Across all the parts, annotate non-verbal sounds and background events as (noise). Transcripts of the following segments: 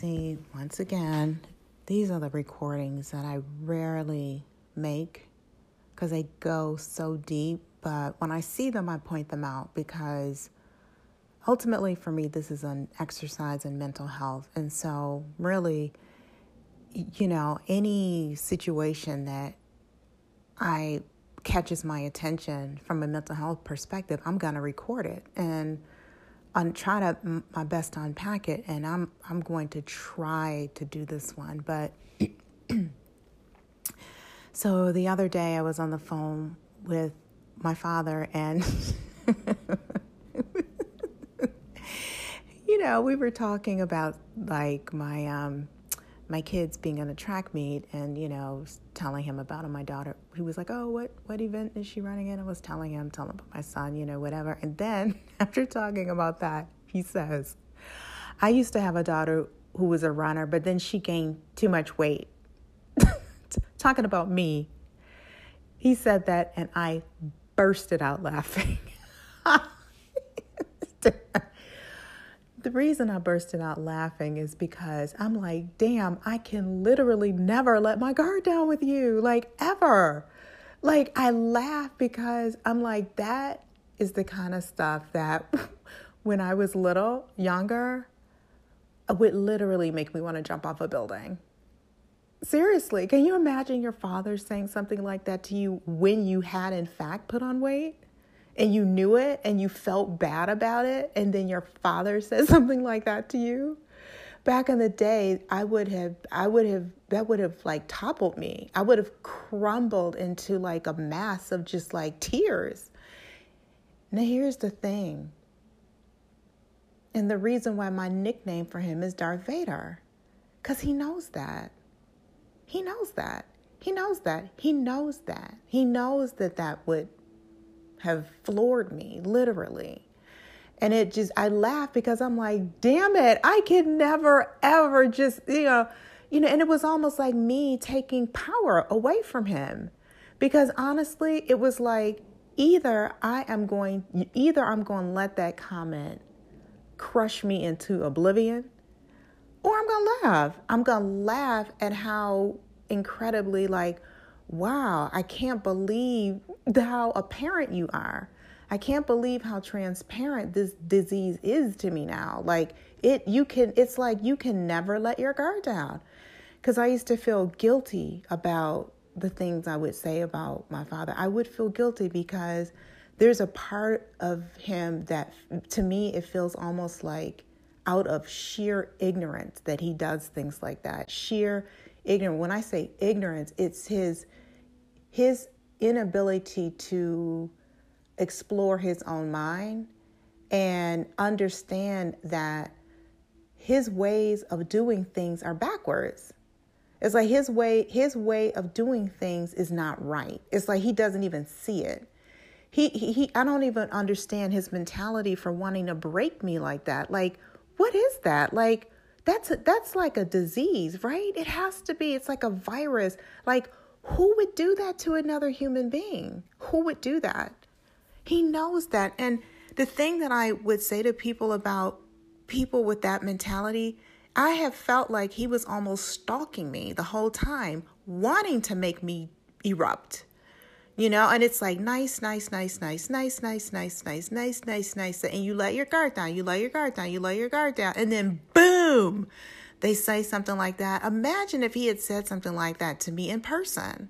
See, once again, these are the recordings that I rarely make because they go so deep. But when I see them, I point them out because ultimately for me, this is an exercise in mental health. And so, really, you know, any situation that I catches my attention from a mental health perspective, I'm going to record it. And I'm trying to my best to unpack it, and I'm I'm going to try to do this one. But (clears throat) so the other day, I was on the phone with my father, and (laughs) you know, we were talking about like my um my kids being in a track meet and you know telling him about my daughter he was like oh what what event is she running in? I was telling him telling him about my son you know whatever. And then (laughs) after talking about that he says i used to have a daughter who was a runner but then she gained too much weight. (laughs) Talking about me he said that and i bursted out laughing (laughs) the reason I bursted out laughing is because I'm like, damn, I can literally never let my guard down with you, like ever. Like, I laugh because I'm like, that is the kind of stuff that (laughs) when I was little, younger, uh, would literally make me want to jump off a building. Seriously, can you imagine your father saying something like that to you when you had, in fact, put on weight? And you knew it and you felt bad about it and then your father (laughs) says something like that to you. Back in the day i would have i would have that would have like toppled me. I would have crumbled into like a mass of just like tears. Now here's the thing. And the reason why my nickname for him is darth vader because he knows that. He knows that. He knows that. He knows that. He knows that that would have floored me, literally. And it just, I laugh because I'm like, damn it, I could never, ever just, you know, you know, and it was almost like me taking power away from him. Because honestly, it was like either I am going, either I'm going to let that comment crush me into oblivion, or I'm going to laugh. I'm going to laugh at how incredibly like wow, I can't believe how apparent you are. I can't believe how transparent this disease is to me now. Like it you can it's like you can never let your guard down. Cuz I used to feel guilty about the things I would say about my father. I would feel guilty because there's a part of him that to me it feels almost like out of sheer ignorance that he does things like that. Sheer ignorance. When I say ignorance, it's his his inability to explore his own mind and understand that his ways of doing things are backwards. It's like his way his way of doing things is not right. It's like he doesn't even see it. He, he, he I don't even understand his mentality for wanting to break me like that. Like what is that? Like that's a, that's like a disease, right? It has to be. It's like a virus. Like who would do that to another human being? Who would do that? He knows that. And the thing that I would say to people about people with that mentality, I have felt like he was almost stalking me the whole time, wanting to make me erupt. You know, and it's like nice, nice, nice, nice, nice, nice, nice, nice, nice, nice, nice. And you let your guard down, you let your guard down, you let your guard down, and then boom, they say something like that. Imagine if he had said something like that to me in person.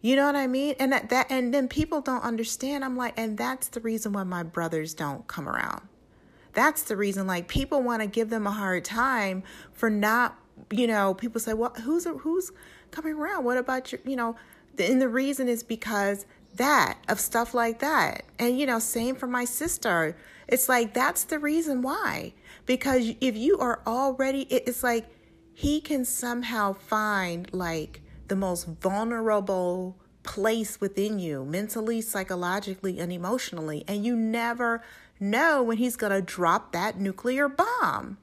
You know what I mean? And that, that and then people don't understand. I'm like, and that's the reason why my brothers don't come around. That's the reason like people want to give them a hard time for not, you know, people say, "Well, who's who's coming around? What about your, you know, and the reason is because that of stuff like that. And you know, same for my sister. It's like that's the reason why. Because if you are already it's like he can somehow find like the most vulnerable place within you, mentally, psychologically, and emotionally. And you never know when he's going to drop that nuclear bomb.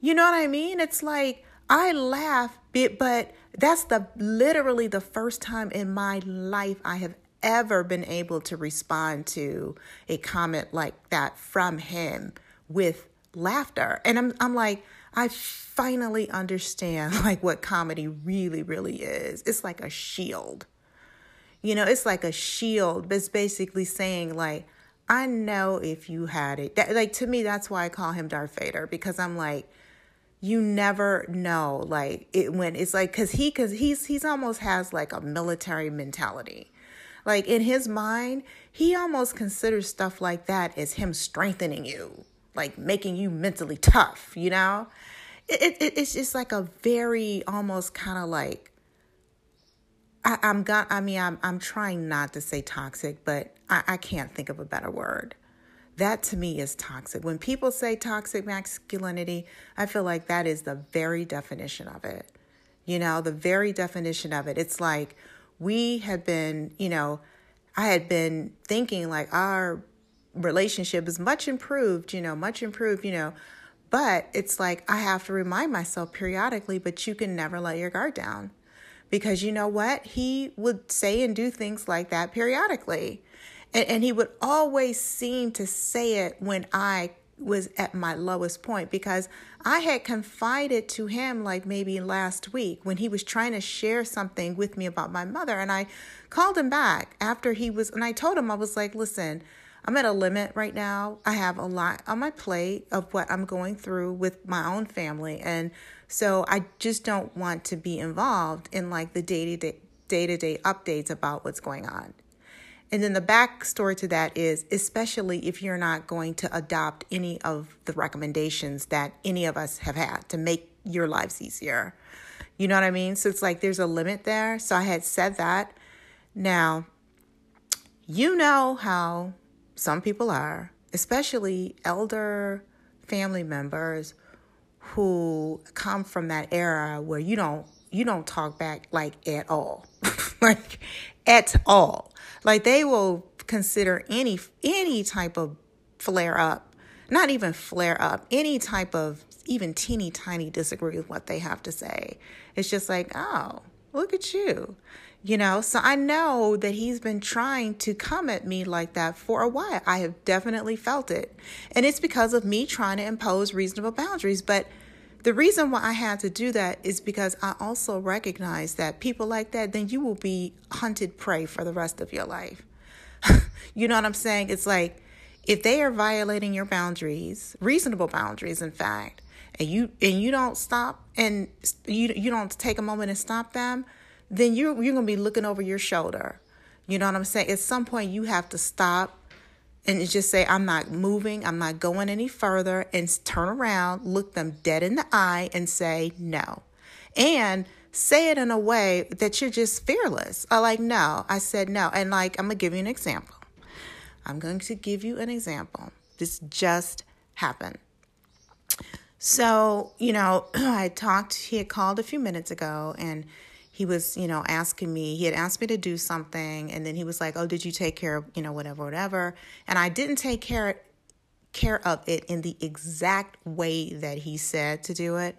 You know what I mean? It's like, I laugh, but that's the literally the first time in my life I have ever been able to respond to a comment like that from him with laughter. And I'm I'm like, I finally understand (laughs) like what comedy really, really is. It's like a shield. You know, it's like a shield. It's basically saying like, I know if you had it. That, like to me, that's why I call him Darth Vader because I'm like, you never know. Like it when it's like because he because he's he's almost has like a military mentality. Like in his mind, he almost considers stuff like that as him strengthening you, like making you mentally tough. You know, it, it it's just like a very almost kind of like I, am got. I mean, I'm I'm trying not to say toxic, but I, I can't think of a better word. That to me is toxic. When people say toxic masculinity, I feel like that is the very definition of it. You know, the very definition of it. It's like we have been, you know, I had been thinking like our relationship is much improved, you know, much improved, you know, but it's like I have to remind myself periodically, but you can never let your guard down because you know what? He would say and do things like that periodically. And, and he would always seem to say it when I was at my lowest point because I had confided to him like maybe last week when he was trying to share something with me about my mother and I called him back after he was and I told him I was like listen I'm at a limit right now I have a lot on my plate of what I'm going through with my own family and so I just don't want to be involved in like the day-to-day day-to-day updates about what's going on and then the backstory to that is, especially if you're not going to adopt any of the recommendations that any of us have had to make your lives easier. You know what I mean? So it's like there's a limit there. So I had said that. Now, you know how some people are, especially elder family members who come from that era where you don't you don't talk back like at all. (laughs) like at all. Like they will consider any any type of flare up, not even flare up, any type of even teeny tiny disagree with what they have to say. It's just like, oh, look at you. You know, so I know that he's been trying to come at me like that for a while. I have definitely felt it. And it's because of me trying to impose reasonable boundaries. But the reason why I had to do that is because I also recognize that people like that, then you will be hunted prey for the rest of your life. (laughs) you know what I'm saying? It's like if they are violating your boundaries, reasonable boundaries, in fact, and you and you don't stop and you you don't take a moment and stop them, then you're you're gonna be looking over your shoulder. You know what I'm saying? At some point, you have to stop and just say, I'm not moving, I'm not going any further, and turn around, look them dead in the eye, and say no. And say it in a way that you're just fearless. I like, no, I said no. And like, I'm to give you an example. I'm going to give you an example. This just happened. So, you know, (clears throat) I talked, he had called a few minutes ago, and he was, you know, asking me, he had asked me to do something and then he was like, "Oh, did you take care of, you know, whatever, whatever." And I didn't take care care of it in the exact way that he said to do it.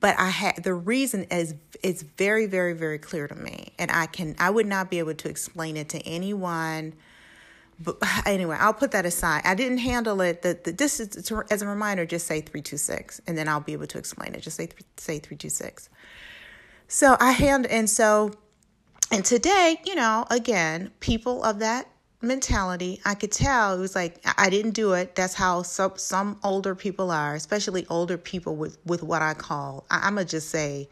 But I had the reason is it's very very very clear to me and I can I would not be able to explain it to anyone but (sighs) anyway, I'll put that aside. I didn't handle it. The, the this is as a reminder. Just say three two six, and then I'll be able to explain it. Just say say three two six. So I hand, and so, and today, you know, again, people of that mentality, I could tell it was like I didn't do it. That's how some some older people are, especially older people with with what I call I, am gonna just say.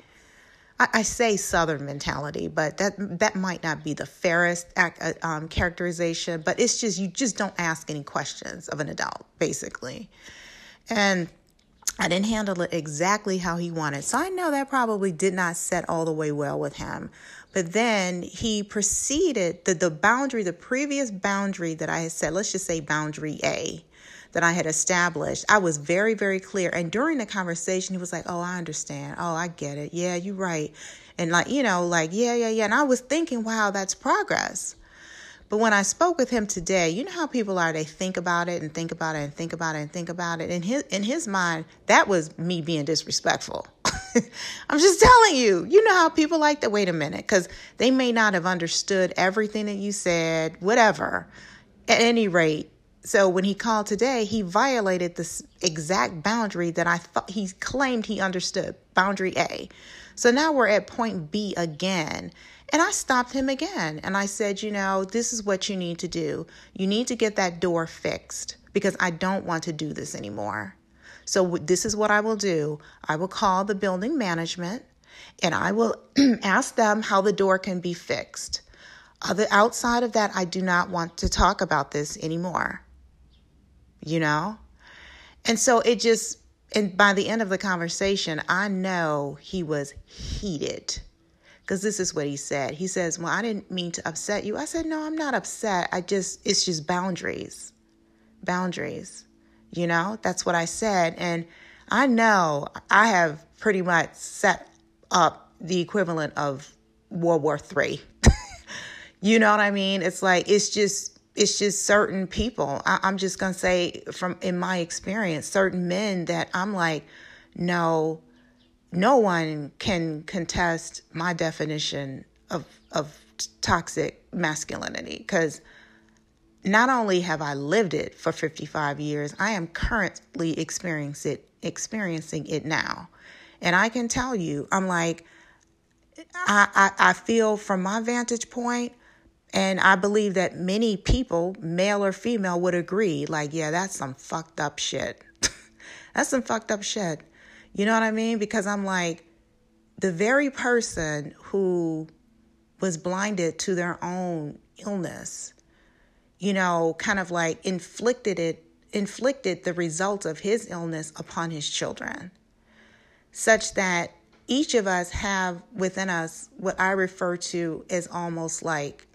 I, say Southern mentality, but that that might not be the fairest uh, um, characterization. But it's just you just don't ask any questions of an adult, basically, and I didn't handle it exactly how he wanted. So I know that probably did not set all the way well with him. But then he proceeded the, the boundary, the previous boundary that I had set, let's just say boundary A that I had established, I was very, very clear. And during the conversation, he was like, Oh, I understand. Oh, I get it. Yeah, you're right. And like, you know, like, yeah, yeah, yeah. And I was thinking, wow, that's progress. But when I spoke with him today, you know how people are, they think about it and think about it and think about it and think about it. In his in his mind, that was me being disrespectful. (laughs) I'm just telling you, you know how people like to wait a minute because they may not have understood everything that you said, whatever. At any rate, so when he called today, he violated this exact boundary that I thought he claimed he understood, boundary A. So now we're at point B again. And I stopped him again and I said, you know, this is what you need to do. You need to get that door fixed because I don't want to do this anymore. So this is what I will do. I will call the building management and I will (clears throat) ask them how the door can be fixed. Other outside of that, I do not want to talk about this anymore. You know? And so it just and by the end of the conversation, I know he was heated. Because this is what he said. He says, Well, I didn't mean to upset you. I said, No, I'm not upset. I just, it's just boundaries. Boundaries. You know, that's what I said. And I know I have pretty much set up the equivalent of World War Three. (laughs) you know what I mean? It's like it's just it's just certain people. I, I'm just gonna say from in my experience, certain men that I'm like, no, no one can contest my definition of of toxic masculinity because not only have I lived it for 55 years, I am currently experiencing it experiencing it now. And I can tell you, I'm like, I, I, I feel from my vantage point, and I believe that many people, male or female, would agree, like, yeah, that's some fucked up shit. (laughs) that's some fucked up shit. You know what I mean? Because I'm like, the very person who was blinded to their own illness, you know, kind of like inflicted it, inflicted the result of his illness upon his children such that each of us have within us what I refer to as almost like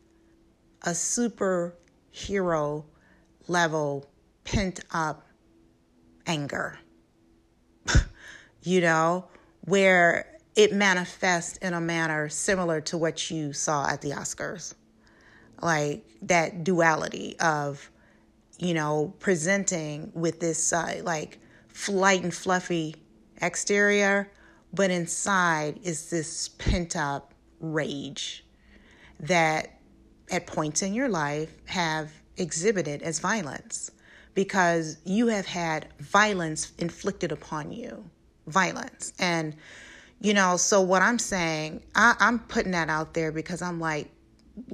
a superhero level pent up anger. You know, where it manifests in a manner similar to what you saw at the Oscars. Like that duality of, you know, presenting with this uh, like flight and fluffy exterior, but inside is this pent up rage that at points in your life have exhibited as violence because you have had violence inflicted upon you. Violence. And, you know, so what I'm saying, I, I'm putting that out there because I'm like,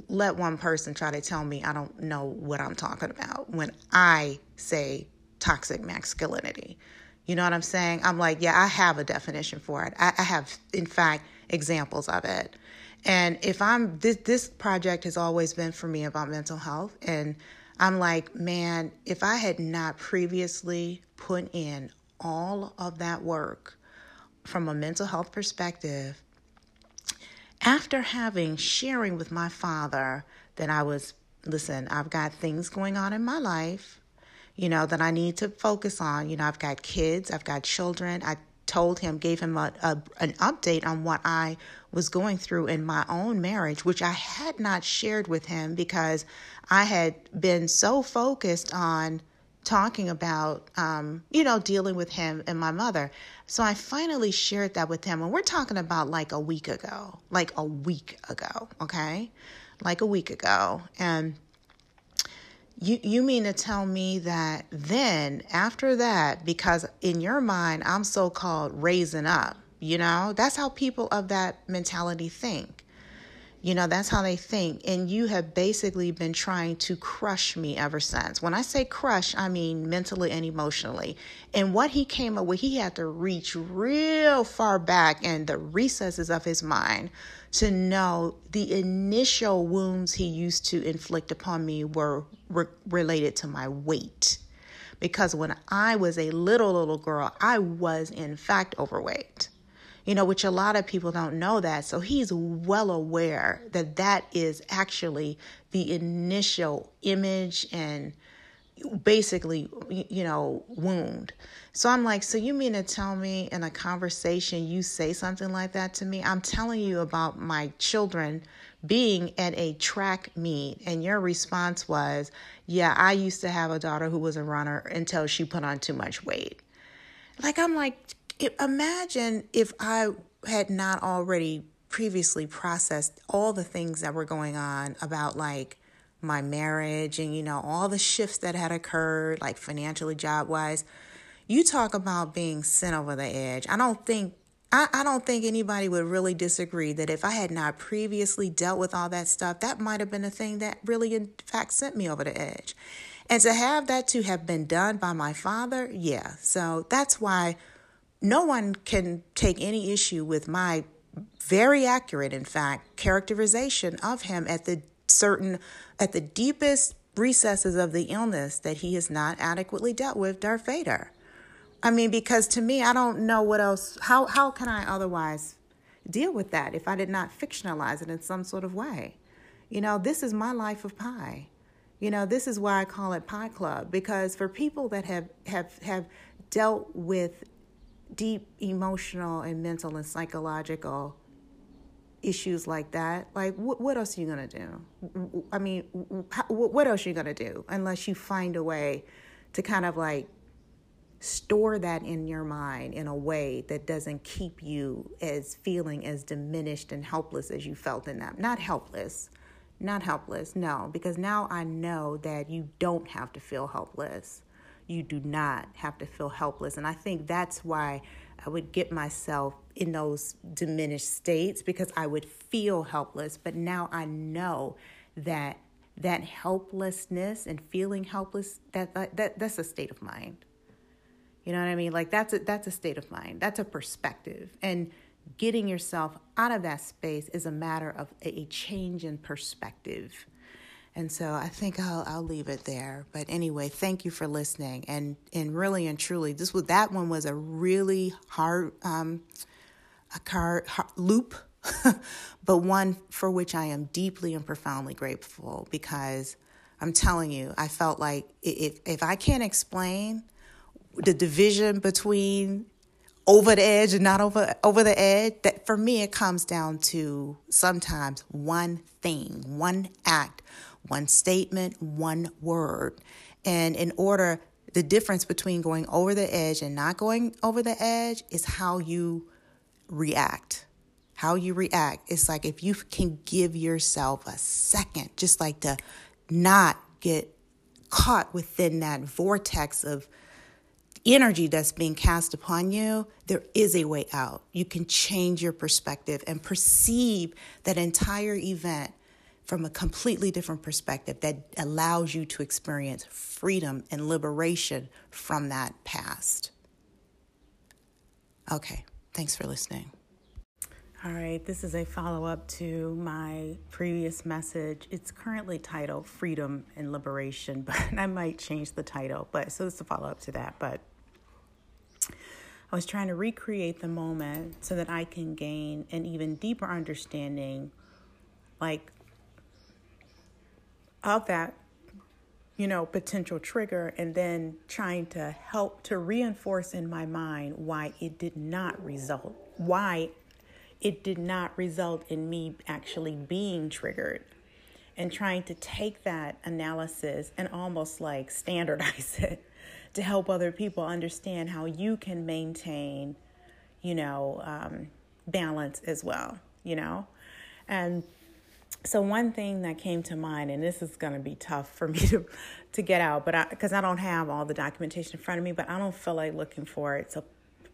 let one person try to tell me I don't know what I'm talking about when I say toxic masculinity. You know what I'm saying? I'm like, yeah, I have a definition for it. I, I have, in fact, examples of it. And if I'm this this project has always been for me about mental health and I'm like, man, if I had not previously put in all of that work from a mental health perspective, after having sharing with my father that I was, listen, I've got things going on in my life you know, that I need to focus on. You know, I've got kids, I've got children. I told him, gave him a, a, an update on what I was going through in my own marriage, which I had not shared with him because I had been so focused on talking about, um, you know, dealing with him and my mother. So I finally shared that with him. And we're talking about like a week ago, like a week ago, okay? Like a week ago. And you you mean to tell me that then after that, because in your mind I'm so called raising up, you know? That's how people of that mentality think. You know, that's how they think. And you have basically been trying to crush me ever since. When I say crush, I mean mentally and emotionally. And what he came up with, he had to reach real far back in the recesses of his mind to know the initial wounds he used to inflict upon me were re- related to my weight. Because when I was a little, little girl, I was in fact overweight you know, which a lot of people don't know that. So he's well aware that that is actually the initial image and basically, you know, wound. So I'm like, so you mean to tell me in a conversation you say something like that to me? I'm telling you about my children being at a track meet, and your response was, yeah, I used to have a daughter who was a runner until she put on too much weight. Like, I'm like, imagine if I had not already previously processed all the things that were going on about like my marriage and, you know, all the shifts that had occurred, like financially, job wise. You talk about being sent over the edge. I don't think I, I don't think anybody would really disagree that if I had not previously dealt with all that stuff, that might have been a thing that really, in fact, sent me over the edge. And to have that to have been done by my father, yeah. So that's why no one can take any issue with my very accurate, in fact, characterization of him at the certain, at the deepest recesses of the illness that he has not adequately dealt with, Darth Vader. I mean, because to me, I don't know what else, how, how can I otherwise deal with that if I did not fictionalize it in some sort of way? You know, this is my life of pie. You know, this is why I call it Pie Club because for people that have have have dealt with deep emotional and mental and psychological issues like that, like what, what else are you gonna do? I mean, what else are you gonna do unless you find a way to kind of like store that in your mind in a way that doesn't keep you as feeling as diminished and helpless as you felt in that. Not helpless, not helpless, no, because now I know that you don't have to feel helpless. You do not have to feel helpless. And I think that's why I would get myself in those diminished states because I would feel helpless. But now I know that that helplessness and feeling helpless that, that that's a state of mind. You know what I mean? Like that's a, that's a state of mind. That's a perspective. And getting yourself out of that space is a matter of a change in perspective. And so I think I'll I'll leave it there. But anyway, thank you for listening. And and really and truly, this was that one was a really hard um a car hard, loop, (laughs) but one for which I am deeply and profoundly grateful because I'm telling you, I felt like if if I can't explain the division between over the edge and not over over the edge that for me it comes down to sometimes one thing one act one statement one word. And in order the difference between going over the edge and not going over the edge is how you react. How you react. It's like if you can give yourself a second just like to not get caught within that vortex of energy that's being cast upon you, there is a way out. You can change your perspective and perceive that entire event from a completely different perspective that allows you to experience freedom and liberation from that past. Okay, thanks for listening. All right, this is a follow up to my previous message. It's currently titled Freedom and Liberation, (laughs) but I might change the title. But so it's a follow up to that. But I was trying to recreate the moment so that I can gain an even deeper understanding, like, of that, you know, potential trigger, and then trying to help to reinforce in my mind why it did not result, why it did not result in me actually being triggered and trying to take that analysis and almost like standardize (laughs) it to help other people understand how you can maintain, you know, um, balance as well, you know? And so one thing that came to mind, and this is going to be tough for (laughs) me to, to get out, but i because I, don't have all the documentation in front of me, but I don't feel like looking for it. So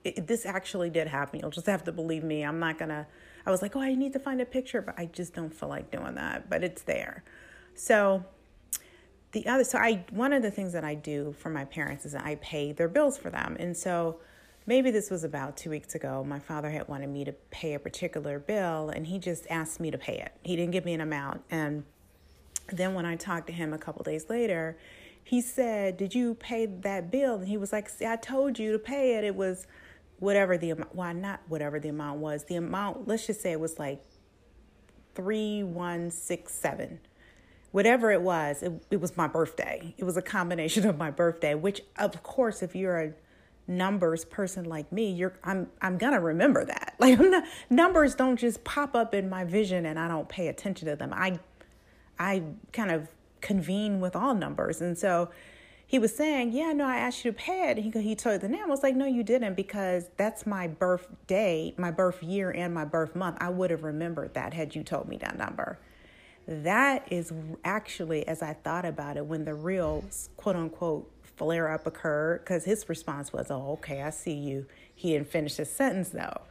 it, this actually did happen. You'll just have to believe me. I'm not going to, I was like, oh, I need to find a picture, but I just don't feel like doing that, but it's there. So the other so i one of the things that i do for my parents is i pay their bills for them and so maybe this was about two weeks ago. My father had wanted me to pay a particular bill and he just asked me to pay it. He didn't give me an amount. And then when i talked to him a couple days later he said did you pay that bill? And he was like See, i told you to pay it. It was whatever the amount why not whatever the amount was. The amount let's just say it was like 3167 whatever it was, it, it was my birthday. It was a combination of my birthday, which of course, if you're a numbers person like me, you're I'm I'm gonna remember that. (laughs) Like not, numbers don't just pop up in my vision and I don't pay attention to them. I I kind of convene with all numbers, and so he was saying, "Yeah, no, I asked you to pay it." He he told the name. I was like, "No, you didn't, because that's my birthday, my birth year, and my birth month. I would have remembered that had you told me that number." that is actually, as I thought about it, when the real quote unquote flare up occurred, because his response was, Oh, okay, I see you. He didn't finish his sentence though.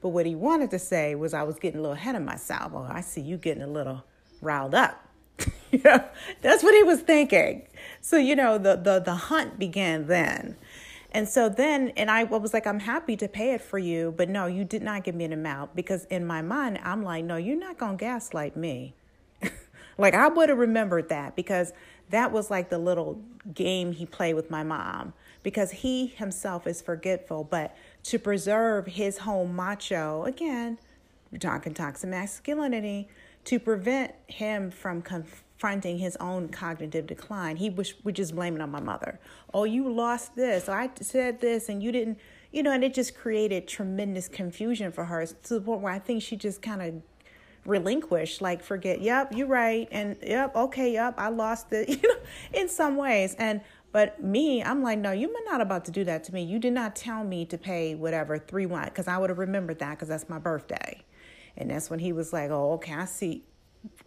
But what he wanted to say was, I was getting a little ahead of myself. Oh, I see you getting a little riled up. (laughs) you know, that's what he was thinking. So, you know, the, the, the hunt began then. And so then, and I was like, I'm happy to pay it for you, but no, you did not give me an amount because in my mind, I'm like, no, you're not going to gaslight me. (laughs) like, I would have remembered that because that was like the little game he played with my mom because he himself is forgetful, but to preserve his home macho, again, we're talking toxic masculinity, to prevent him from confronting his own cognitive decline, he would just blame it on my mother. Oh, you lost this. I said this and you didn't, you know, and it just created tremendous confusion for her to the point where I think she just kind of relinquished, like forget, yep, you're right, and yep, okay, yep, I lost it, (laughs) you know, in some ways. And but me, I'm like, no, you're not about to do that to me. You did not tell me to pay whatever three one because I would have remembered that because that's my birthday. And that's when he was like, oh, okay, I see,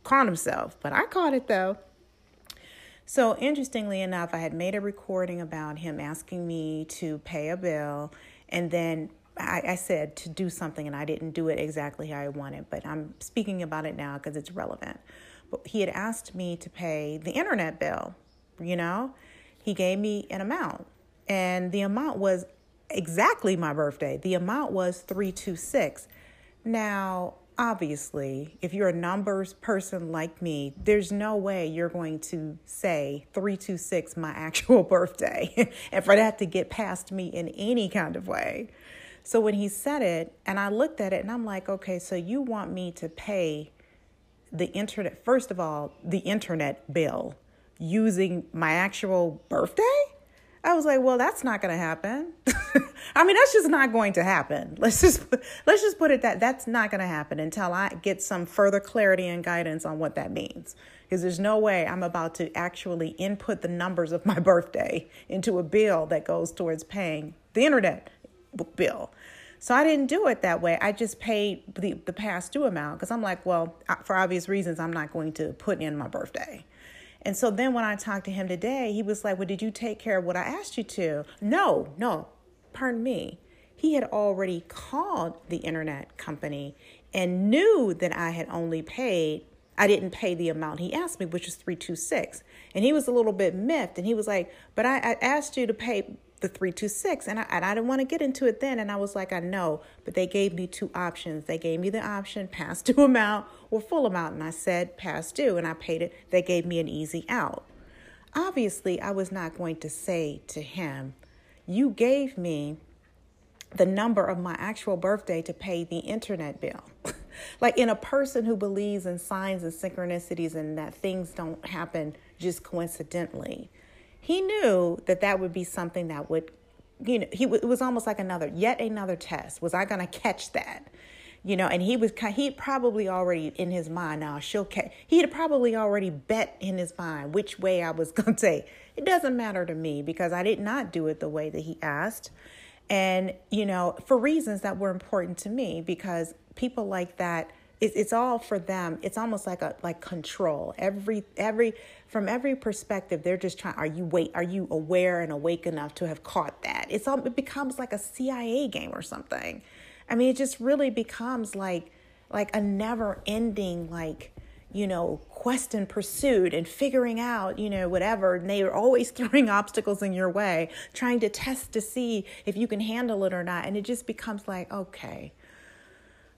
caught himself, but I caught it though. So interestingly enough, I had made a recording about him asking me to pay a bill, and then I, I, said to do something, and I didn't do it exactly how I wanted. But I'm speaking about it now because it's relevant. But he had asked me to pay the internet bill, you know, he gave me an amount, and the amount was exactly my birthday. The amount was 326. Now, obviously, if you're a numbers person like me, there's no way you're going to say 326 my (laughs) actual birthday (laughs) and for that to get past me in any kind of way. So when he said it, and I looked at it and I'm like, okay, so you want me to pay the internet, first of all, the internet bill using my actual birthday? I was like, well, that's not going to happen. (laughs) I mean, that's just not going to happen. Let's just let's just put it that that's not going to happen until I get some further clarity and guidance on what that means. Because there's no way I'm about to actually input the numbers of my (laughs) birthday into a bill that goes towards paying the internet bill. So I didn't do it that way. I just paid the, the past due amount because I'm like, well, for obvious reasons, I'm not going to put in my birthday. And so then when I talked to him today, he was like, Well, did you take care of what I asked you to? No, no, pardon me. He had already called the internet company and knew that I had only paid, I didn't pay the amount he asked me, which was 326. And he was a little bit miffed and he was like, But I, I asked you to pay the 326 and I, and I didn't want to get into it then and I was like I know but they gave me two options. They gave me the option past due (laughs) amount or full amount and I said past due and I paid it. They gave me an easy out. Obviously I was not going to say to him you gave me the number of my actual birthday to pay the internet bill. (laughs) Like in a person who believes in signs and synchronicities and that things don't happen just coincidentally he knew that that would be something that would you know he it was almost like another yet another test. Was i going to catch that? You know and he was he probably already in his mind now she'll catch he had probably already bet in his mind which way i was (laughs) going to say. It doesn't matter to me because i did not do it the way that he asked. And you know for reasons that were important to me because people like that it's, it's all for them. It's almost like a like control. Every every from every perspective they're just trying are you wait are you aware and awake enough to have caught that? It's all it becomes like a cia game or something. I mean it just really becomes like like a never ending like you know quest and pursuit and figuring out you know whatever. And they are always (laughs) throwing obstacles in your way trying to test to see if you can handle it or not. And it just becomes like okay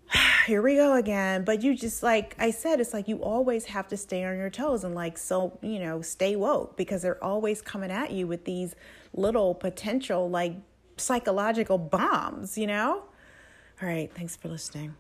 (sighs) here we go again. But you just like I said, it's like you always have to stay on your toes and like so, you know, stay woke because they're always coming at you with these little potential like psychological bombs, you know? All right, thanks for listening.